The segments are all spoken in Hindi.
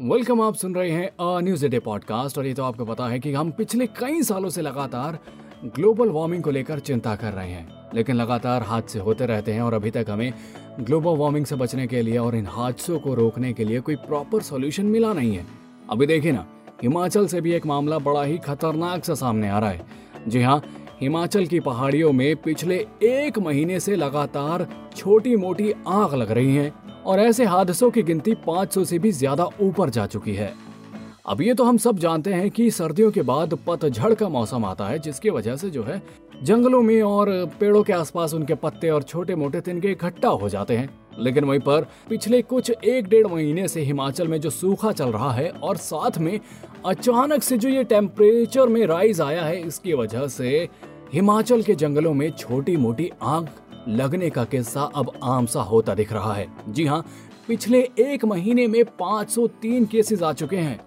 वेलकम आप सुन रहे हैं अ न्यूज़ डे पॉडकास्ट और ये तो आपको पता है कि हम पिछले कई सालों से लगातार ग्लोबल वार्मिंग को लेकर चिंता कर रहे हैं। लेकिन लगातार हादसे होते रहते हैं और अभी तक हमें ग्लोबल वार्मिंग से बचने के लिए और इन हादसों को रोकने के लिए कोई प्रॉपर सोल्यूशन मिला नहीं है। अभी देखिए ना, हिमाचल से भी एक मामला बड़ा ही खतरनाक सा सामने आ रहा है। जी हाँ हिमाचल की पहाड़ियों में पिछले एक महीने से लगातार छोटी मोटी आग लग रही है। और ऐसे हादसों की गिनती 500 से भी ज़्यादा ऊपर जा चुकी है। अब ये तो हम सब जानते हैं कि सर्दियों के बाद पतझड़ का मौसम आता है, जिसकी वजह से जो है, जंगलों में और पेड़ों के आसपास उनके पत्ते और छोटे मोटे तिनके इकट्ठा हो जाते हैं। लेकिन वहीं पर पिछले कुछ एक डेढ़ महीने से हिमाचल में जो सूखा चल रहा है और साथ में अचानक से जो ये टेम्परेचर में राइज आया है, इसकी वजह से हिमाचल के जंगलों में छोटी मोटी आग लगने का किस्सा अब आम सा होता दिख रहा है। जी हाँ पिछले एक महीने में 503 केसेस आ चुके हैं।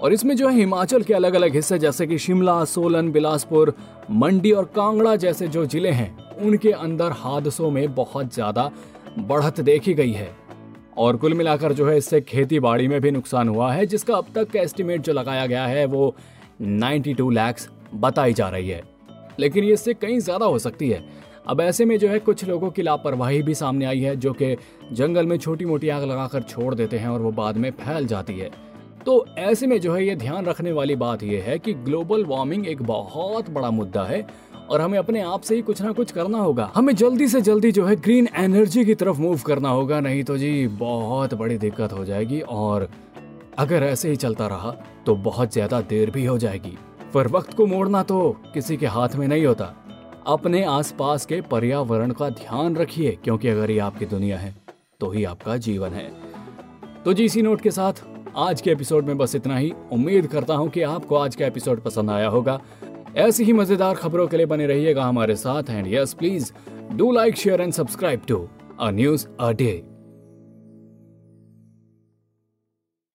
और इसमें जो है, हिमाचल के अलग अलग हिस्से जैसे कि शिमला, सोलन, बिलासपुर, मंडी और कांगड़ा जैसे जो ज़िले हैं, उनके अंदर हादसों में बहुत ज़्यादा बढ़त देखी गई है। और कुल मिलाकर जो है, इससे खेती बाड़ी में भी नुकसान हुआ है, जिसका अब तक का एस्टिमेट जो लगाया गया है, वो 92 लैक्स बताई जा रही है। लेकिन ये इससे कहीं ज़्यादा हो सकती है। अब ऐसे में जो है कुछ लोगों की लापरवाही भी सामने आई है, जो कि जंगल में छोटी मोटी आग लगाकर छोड़ देते हैं और वो बाद में फैल जाती है। तो ऐसे में जो है ये ध्यान रखने वाली बात यह है कि ग्लोबल वार्मिंग एक बहुत बड़ा मुद्दा है और हमें अपने आप से ही कुछ ना कुछ करना होगा। हमें जल्दी से जल्दी जो है ग्रीन एनर्जी की तरफ़ मूव करना होगा, नहीं तो जी बहुत बड़ी दिक्कत हो जाएगी और अगर ऐसे ही चलता रहा तो बहुत ज़्यादा देर भी हो जाएगी। पर वक्त को मोड़ना तो किसी के हाथ में नहीं होता। अपने आसपास के पर्यावरण का ध्यान रखिए, क्योंकि अगर ये आपकी दुनिया है तो ही आपका जीवन है। तो जी, इसी नोट के साथ, आज के एपिसोड में बस इतना ही। उम्मीद करता हूँ कि आपको आज का एपिसोड पसंद आया होगा। ऐसी ही मज़ेदार खबरों के लिए बने रहिएगा हमारे साथ and yes please do like share and subscribe to a news a day